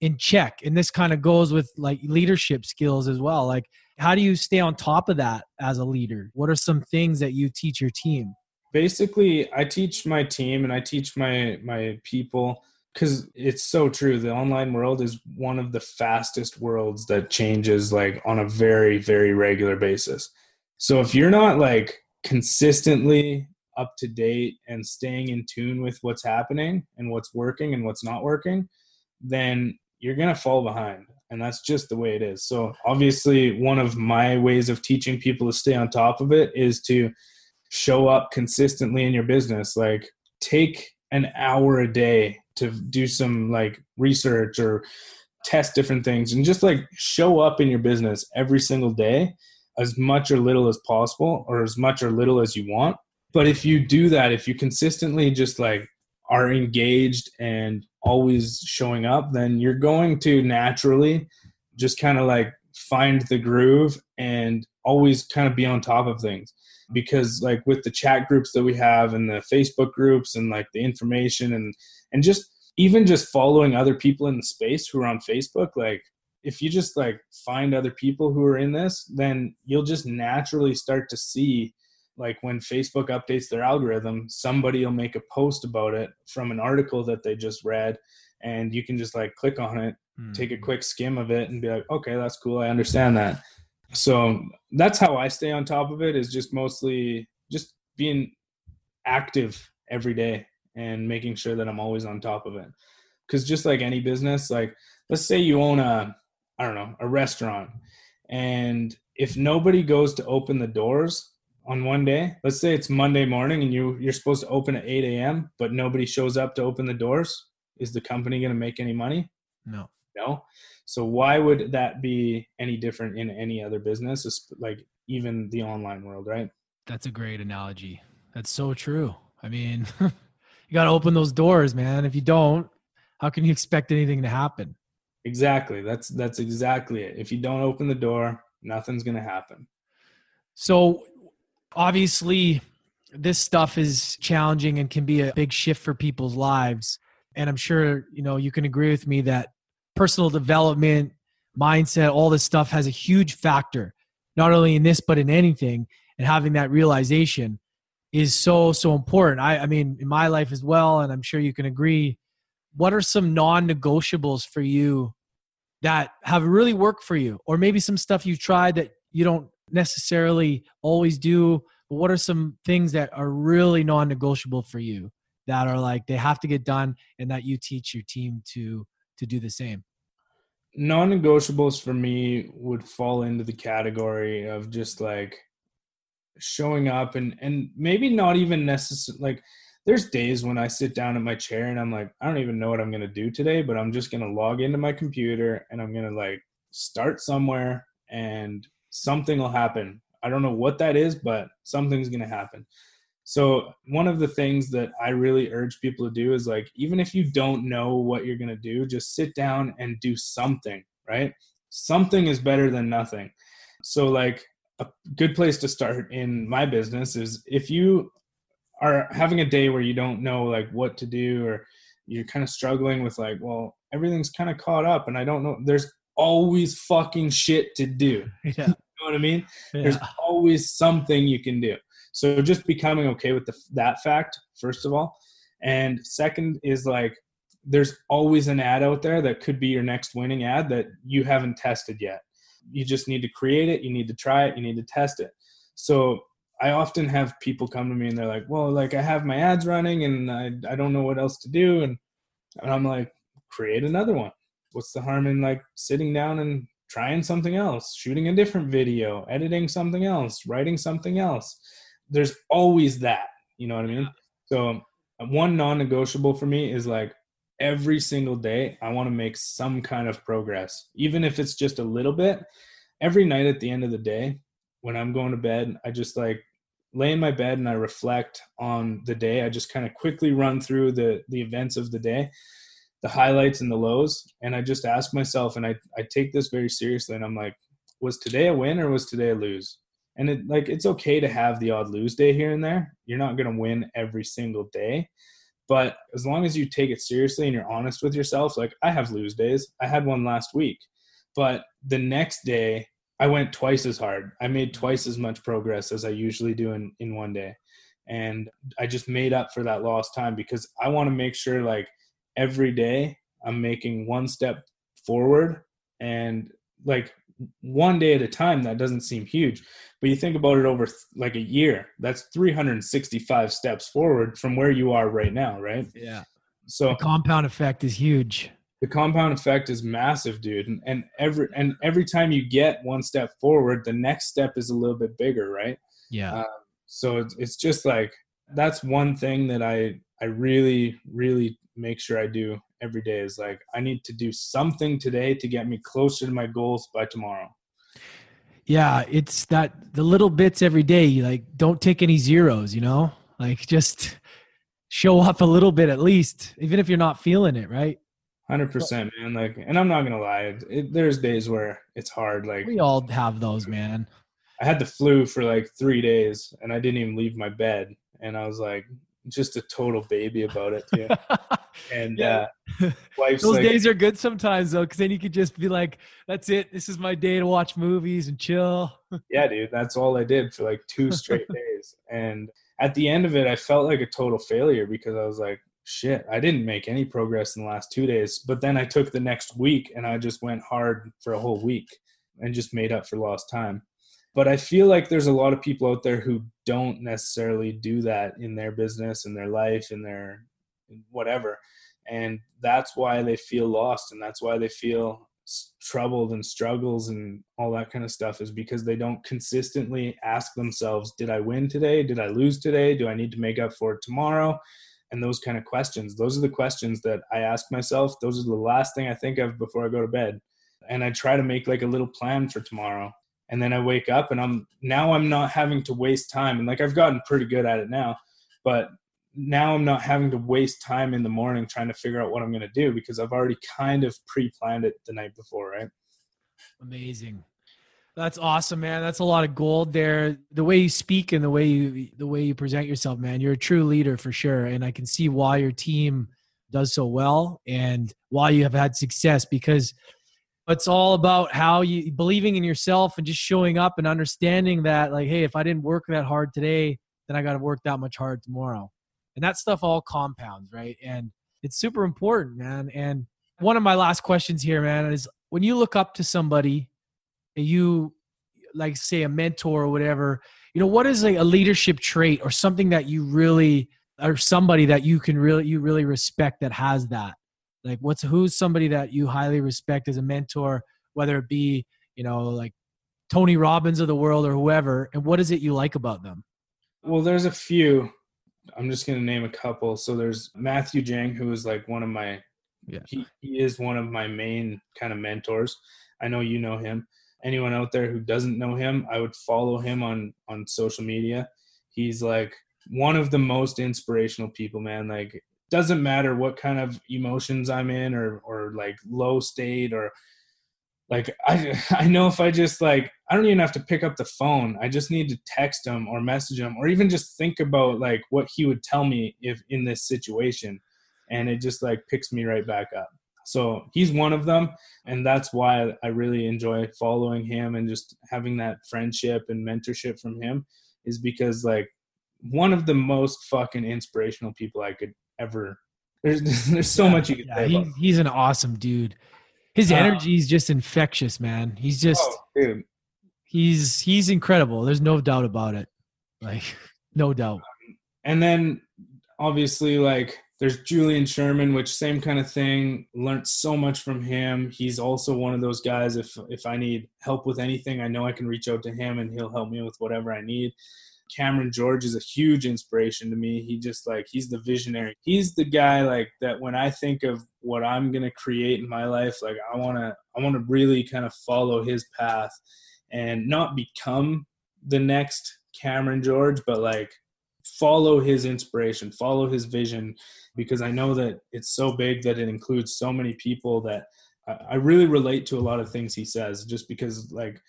in check? And this kind of goes with like leadership skills as well. Like, how do you stay on top of that as a leader? What are some things that you teach your team? basically i teach my team and i teach my my people because it's so true the online world is one of the fastest worlds that changes like on a very very regular basis. So if you're not like consistently up to date and staying in tune with what's happening and what's working and what's not working then you're going to fall behind and that's just the way it is. So obviously one of my ways of teaching people to stay on top of it is to show up consistently in your business. Like take an hour a day to do some like research or test different things and just like show up in your business every single day as much or little as possible or as much or little as you want. But if you do that if you consistently just like are engaged and always showing up then you're going to naturally just kind of like find the groove and always kind of be on top of things because like with the chat groups that we have and the facebook groups and like the information and and just even just following other people in the space who are on facebook like if you just like find other people who are in this then you'll just naturally start to see like when facebook updates their algorithm somebody will make a post about it from an article that they just read and you can just like click on it mm. take a hmm. quick skim of it and be like okay that's cool i understand that so that's how i stay on top of it is just mostly just being active every day and making sure that i'm always on top of it. Because just like any business like let's say you own a i don't know a restaurant and if nobody goes to open the doors on one day let's say it's monday morning and you you're supposed to open at 8 a.m but nobody shows up to open the doors is the company going to make any money? No. No so why would that be any different in any other business, like even the online world, right? That's a great analogy. That's so true. I mean, you got to open those doors, man. If you don't, how can you expect anything to happen? Exactly. That's that's exactly it. If you don't open the door, nothing's going to happen. So obviously this stuff is challenging and can be a big shift for people's lives and i'm sure you know you can agree with me that personal development, mindset, all this stuff has a huge factor, not only in this, but in anything. And having that realization is so, so important. I, I mean, in my life as well, and I'm sure you can agree, what are some non negotiables for you that have really worked for you? Or maybe some stuff you've tried that you don't necessarily always do, but what are some things that are really non negotiable for you that are like they have to get done and that you teach your team to to do the same non-negotiables for me would fall into the category of just like showing up and and maybe not even necessarily like there's days when I sit down in my chair and I'm like, I don't even know what I'm gonna do today, but I'm just gonna log into my computer and I'm gonna like start somewhere and something will happen. I don't know what that is, but something's gonna happen. So one of the things that I really urge people to do is like, even if you don't know what you're gonna do, just sit down and do something, right? Something is better than nothing. So like a good place to start in my business is if you are having a day where you don't know like what to do or you're kind of struggling with like well everything's kind of caught up and i don't know there's always fucking shit to do yeah. you know what i mean yeah. there's always something you can do so just becoming okay with the, that fact first of all and second is like there's always an ad out there that could be your next winning ad that you haven't tested yet you just need to create it you need to try it you need to test it so I often have people come to me and they're like, well, like I have my ads running and I, I don't know what else to do. And, and I'm like, create another one. What's the harm in like sitting down and trying something else, shooting a different video, editing something else, writing something else? There's always that, you know what I mean? So um, one non-negotiable for me is like every single day I want to make some kind of progress, even if it's just a little bit. Every night at the end of the day, when I'm going to bed, I just like lay in my bed and I reflect on the day. I just kind of quickly run through the the events of the day, the highlights and the lows, and I just ask myself, and I I take this very seriously, and I'm like, was today a win or was today a lose? And it like it's okay to have the odd lose day here and there. You're not gonna win every single day. But as long as you take it seriously and you're honest with yourself, like I have lose days. I had one last week. But the next day I went twice as hard. I made twice as much progress as I usually do in, in one day. And I just made up for that lost time because I want to make sure like every day I'm making one step forward and like one day at a time that doesn't seem huge. But you think about it over like a year that's 365 steps forward from where you are right now right? Yeah. So the compound effect is huge. The compound effect is massive dude and, and every and every time you get one step forward the next step is a little bit bigger right? Yeah. Uh, so it's, it's just like that's one thing that i i really really make sure i do every day is like i need to do something today to get me closer to my goals by tomorrow yeah it's that the little bits every day like don't take any zeros you know like just show up a little bit at least even if you're not feeling it right Hundred percent, man. Like, and I'm not gonna lie. It, there's days where it's hard. Like, we all have those, man. I had the flu for like three days, and I didn't even leave my bed, and I was like, just a total baby about it too. and yeah. uh, those like, days are good sometimes though, because then you could just be like, "That's it. This is my day to watch movies and chill." yeah, dude. That's all I did for like two straight days, and at the end of it, I felt like a total failure because I was like, shit, I didn't make any progress in the last two days. But then I took the next week and I just went hard for a whole week and just made up for lost time. But I feel like there's a lot of people out there who don't necessarily do that in their business, in their life, in their whatever. And that's why they feel lost and that's why they feel troubled and struggles and all that kind of stuff is because they don't consistently ask themselves did i win today did i lose today do i need to make up for it tomorrow and those kind of questions. Those are the questions that I ask myself. Those are the last thing I think of before I go to bed. And I try to make like a little plan for tomorrow. And then I wake up and I'm now I'm not having to waste time. And like I've gotten pretty good at it now, but now I'm not having to waste time in the morning trying to figure out what I'm going to do because I've already kind of pre-planned it the night before, right? Amazing. That's awesome, man. That's a lot of gold there. The way you speak and the way you the way you present yourself, man. You're a true leader for sure, and I can see why your team does so well and why you have had success because it's all about how you believing in yourself and just showing up and understanding that like hey if i didn't work that hard today then i got to work that much hard tomorrow and that stuff all compounds right and it's super important man and one of my last questions here man is when you look up to somebody and you like say a mentor or whatever you know what is like a leadership trait or something that you really or somebody that you can really you really respect that has that? Like, what's who's somebody that you highly respect as a mentor, whether it be you know like Tony Robbins of the world or whoever, and what is it you like about them? Well, there's a few. I'm just gonna name a couple. So there's Matthew Jang, who is like one of my yeah. he, he is one of my main kind of mentors. I know you know him. Anyone out there who doesn't know him, I would follow him on on social media. He's like one of the most inspirational people, man. Like doesn't matter what kind of emotions I'm in or or like low state or like I I know if I just like I don't even have to pick up the phone. I just need to text him or message him or even just think about like what he would tell me if in this situation and it just like picks me right back up. So he's one of them and that's why I really enjoy following him and just having that friendship and mentorship from him is because like one of the most fucking inspirational people I could ever there's there's so yeah, much you can yeah, he, he's an awesome dude his uh, energy is just infectious, man. He's just oh, he's he's incredible. There's no doubt about it. Like no doubt. And then obviously like there's Julian Sherman, which same kind of thing. Learned so much from him. He's also one of those guys. If if I need help with anything, I know I can reach out to him, and he'll help me with whatever I need. Cameron George is a huge inspiration to me. He just like he's the visionary. He's the guy like that when I think of what I'm going to create in my life, like I want to I want to really kind of follow his path and not become the next Cameron George, but like follow his inspiration, follow his vision because I know that it's so big that it includes so many people that I really relate to a lot of things he says just because like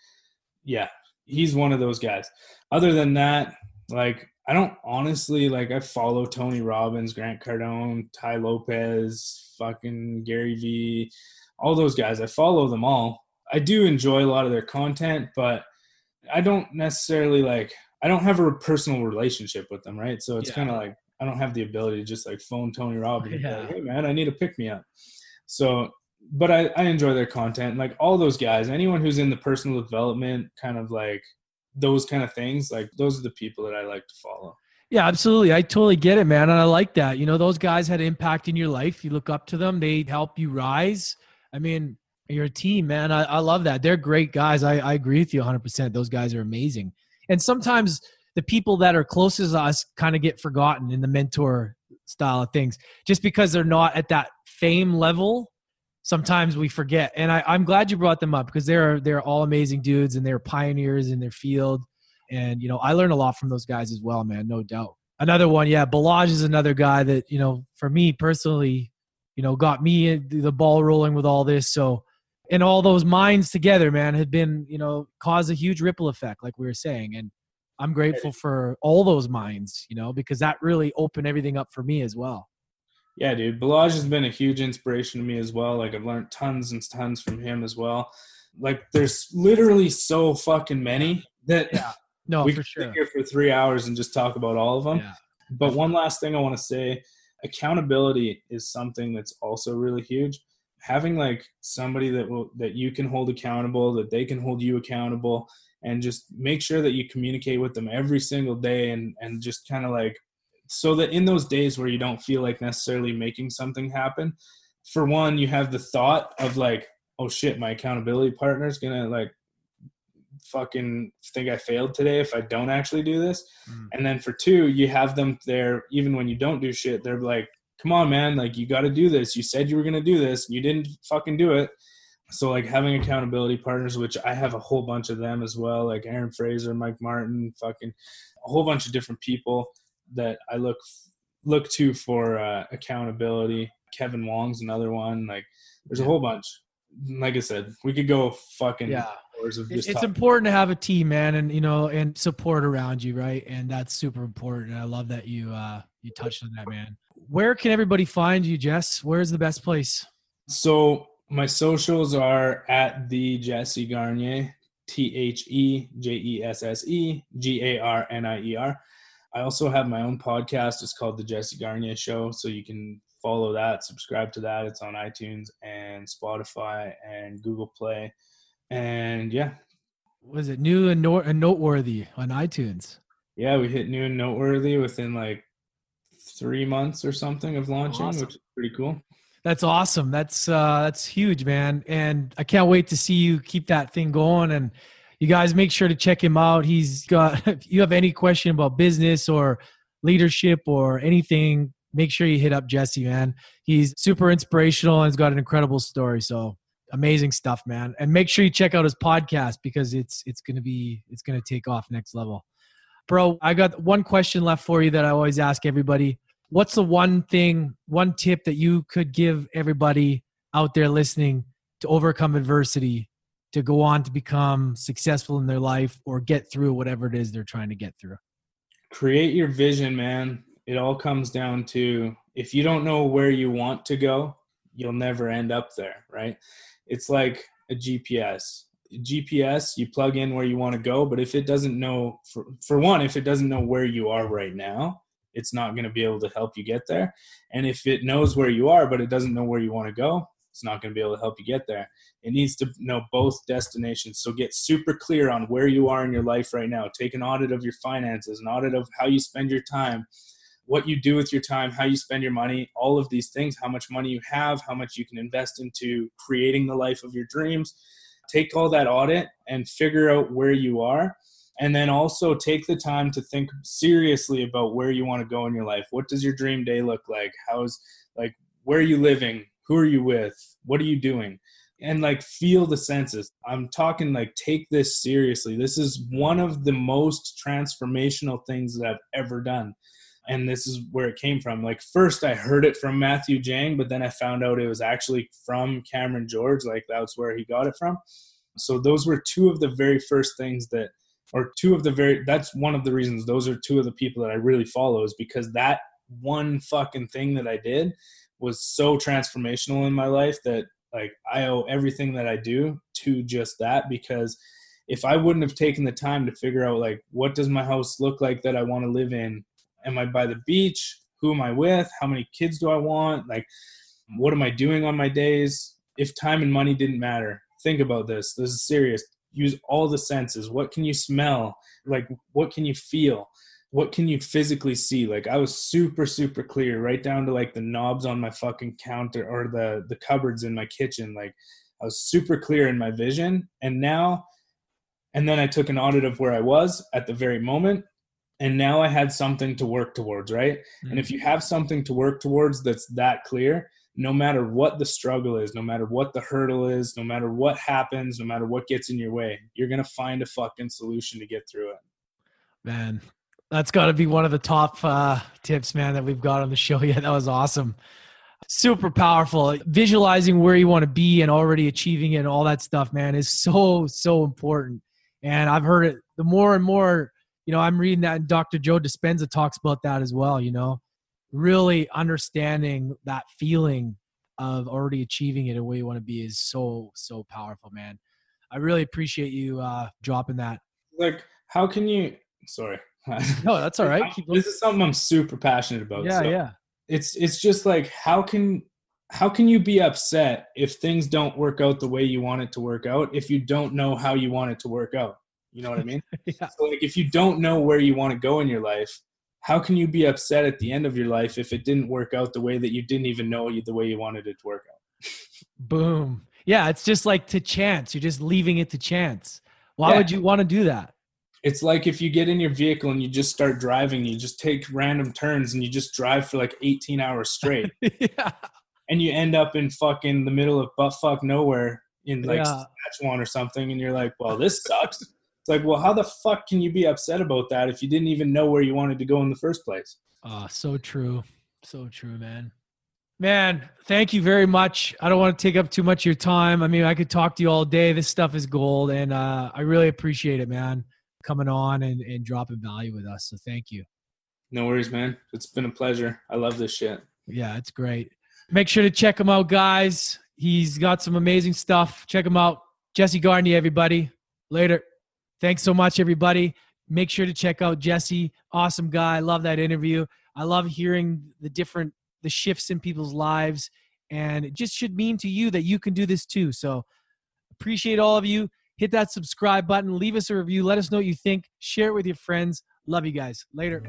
yeah, he's one of those guys. Other than that, like I don't honestly like I follow Tony Robbins, Grant Cardone, Tai Lopez, fucking Gary Vee, all those guys. I follow them all. I do enjoy a lot of their content, but I don't necessarily like I don't have a personal relationship with them, right? So it's yeah. kind of like I don't have the ability to just like phone Tony Robbins yeah. like, hey man, I need a pick me up. So but I, I enjoy their content. Like all those guys, anyone who's in the personal development kind of like those kind of things, like those are the people that I like to follow. Yeah, absolutely. I totally get it, man. And I like that. You know, those guys had impact in your life. You look up to them, they help you rise. I mean, you're a team, man. I, I love that. They're great guys. I, I agree with you 100%. Those guys are amazing. And sometimes the people that are closest to us kind of get forgotten in the mentor style of things just because they're not at that fame level sometimes we forget. And I, I'm glad you brought them up because they're they're all amazing dudes and they're pioneers in their field. And you know, I learned a lot from those guys as well, man, no doubt. Another one, yeah, Balaj is another guy that you know, for me personally, you know, got me the ball rolling with all this. So, and all those minds together, man, had been you know caused a huge ripple effect, like we were saying, and. I'm grateful for all those minds, you know, because that really opened everything up for me as well. Yeah, dude. Balaj has been a huge inspiration to me as well. Like I've learned tons and tons from him as well. Like there's literally so fucking many that yeah. no, we for could sure. sit here for three hours and just talk about all of them. Yeah. But one last thing I want to say, accountability is something that's also really huge. Having like somebody that will that you can hold accountable, that they can hold you accountable, and just make sure that you communicate with them every single day and and just kind of like so that in those days where you don't feel like necessarily making something happen for one you have the thought of like oh shit my accountability partner is gonna like fucking think i failed today if i don't actually do this mm. and then for two you have them there even when you don't do shit they're like come on man like you got to do this you said you were gonna do this you didn't fucking do it so like having accountability partners which i have a whole bunch of them as well like aaron fraser mike martin fucking a whole bunch of different people that I look look to for uh, accountability. Kevin Wong's another one. Like there's a whole bunch. Like I said, we could go fucking yeah. it's important to have a team, man, and you know, and support around you, right? And that's super important. And I love that you uh you touched on that, man. Where can everybody find you, Jess? Where's the best place? So my socials are at the Jesse Garnier, T H E J E S S E G A R N I E R. I also have my own podcast. It's called The Jesse Garnier Show. So you can follow that, subscribe to that. It's on iTunes and Spotify and Google Play. And yeah. Was it new and, no- and noteworthy on iTunes? Yeah, we hit new and noteworthy within like three months or something of launching, awesome. which is pretty cool. That's awesome. That's uh, that's huge, man. And I can't wait to see you keep that thing going. And you guys make sure to check him out. He's got. If you have any question about business or leadership or anything, make sure you hit up Jesse, man. He's super inspirational and he's got an incredible story. So amazing stuff, man. And make sure you check out his podcast because it's it's gonna be it's gonna take off next level. Bro, I got one question left for you that I always ask everybody. What's the one thing, one tip that you could give everybody out there listening to overcome adversity, to go on to become successful in their life or get through whatever it is they're trying to get through? Create your vision, man. It all comes down to if you don't know where you want to go, you'll never end up there, right? It's like a GPS. GPS, you plug in where you want to go, but if it doesn't know, for, for one, if it doesn't know where you are right now, it's not going to be able to help you get there. And if it knows where you are, but it doesn't know where you want to go, it's not going to be able to help you get there. It needs to know both destinations. So get super clear on where you are in your life right now. Take an audit of your finances, an audit of how you spend your time, what you do with your time, how you spend your money, all of these things, how much money you have, how much you can invest into creating the life of your dreams. Take all that audit and figure out where you are. And then also take the time to think seriously about where you want to go in your life. What does your dream day look like? How's like where are you living? Who are you with? What are you doing? And like feel the senses. I'm talking like take this seriously. This is one of the most transformational things that I've ever done and this is where it came from. Like first I heard it from Matthew Jang, but then I found out it was actually from Cameron George. Like that's where he got it from. So those were two of the very first things that, or two of the very. That's one of the reasons. Those are two of the people that I really follow is because that one fucking thing that I did was so transformational in my life that like I owe everything that I do to just that because if I wouldn't have taken the time to figure out like what does my house look like that I want to live in am I by the beach? Who am I with? How many kids do I want? Like, what am I doing on my days? If time and money didn't matter, think about this. This is serious. Use all the senses. What can you smell? Like, what can you feel? What can you physically see? Like, I was super, super clear, right down to like the knobs on my fucking counter or the the cupboards in my kitchen. Like, I was super clear in my vision. And now, and then I took an audit of where I was at the very moment and now I had something to work towards, right? Mm-hmm. And if you have something to work towards that's that clear, no matter what the struggle is, no matter what the hurdle is, no matter what happens, no matter what gets in your way, you're going to find a fucking solution to get through it. Man, that's got to be one of the top uh, tips, man, that we've got on the show yet. That was awesome. Super powerful. Visualizing where you want to be and already achieving it and all that stuff, man, is so, so important. And I've heard it the more and more you know, I'm reading that and Dr. Joe Dispenza talks about that as well, you know, really understanding that feeling of already achieving it and where you want to be is so, so powerful, man. I really appreciate you uh, dropping that. Like, how can you, sorry. no, that's all right. this is something I'm super passionate about. Yeah, so yeah. It's, it's just like, how can, how can you be upset if things don't work out the way you want it to work out if you don't know how you want it to work out? You know what I mean? yeah. So like if you don't know where you want to go in your life, how can you be upset at the end of your life if it didn't work out the way that you didn't even know you the way you wanted it to work out? Boom. Yeah, it's just like to chance. You're just leaving it to chance. Why yeah. would you want to do that? It's like if you get in your vehicle and you just start driving, you just take random turns and you just drive for like 18 hours straight. yeah. And you end up in fucking the middle of butt fuck nowhere in like yeah. Saskatchewan or something, and you're like, well, this sucks. It's like, well, how the fuck can you be upset about that if you didn't even know where you wanted to go in the first place? Oh, so true. So true, man. Man, thank you very much. I don't want to take up too much of your time. I mean, I could talk to you all day. This stuff is gold, and uh, I really appreciate it, man, coming on and, and dropping value with us. So thank you. No worries, man. It's been a pleasure. I love this shit. Yeah, it's great. Make sure to check him out, guys. He's got some amazing stuff. Check him out. Jesse Garnier, everybody. Later. Thanks so much, everybody. Make sure to check out Jesse. Awesome guy. Love that interview. I love hearing the different the shifts in people's lives, and it just should mean to you that you can do this too. So appreciate all of you. Hit that subscribe button. Leave us a review. Let us know what you think. Share it with your friends. Love you guys. Later.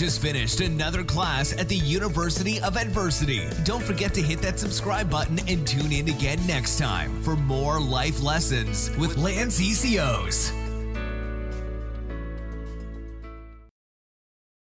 Just finished another class at the University of Adversity. Don't forget to hit that subscribe button and tune in again next time for more life lessons with Lance Essihos.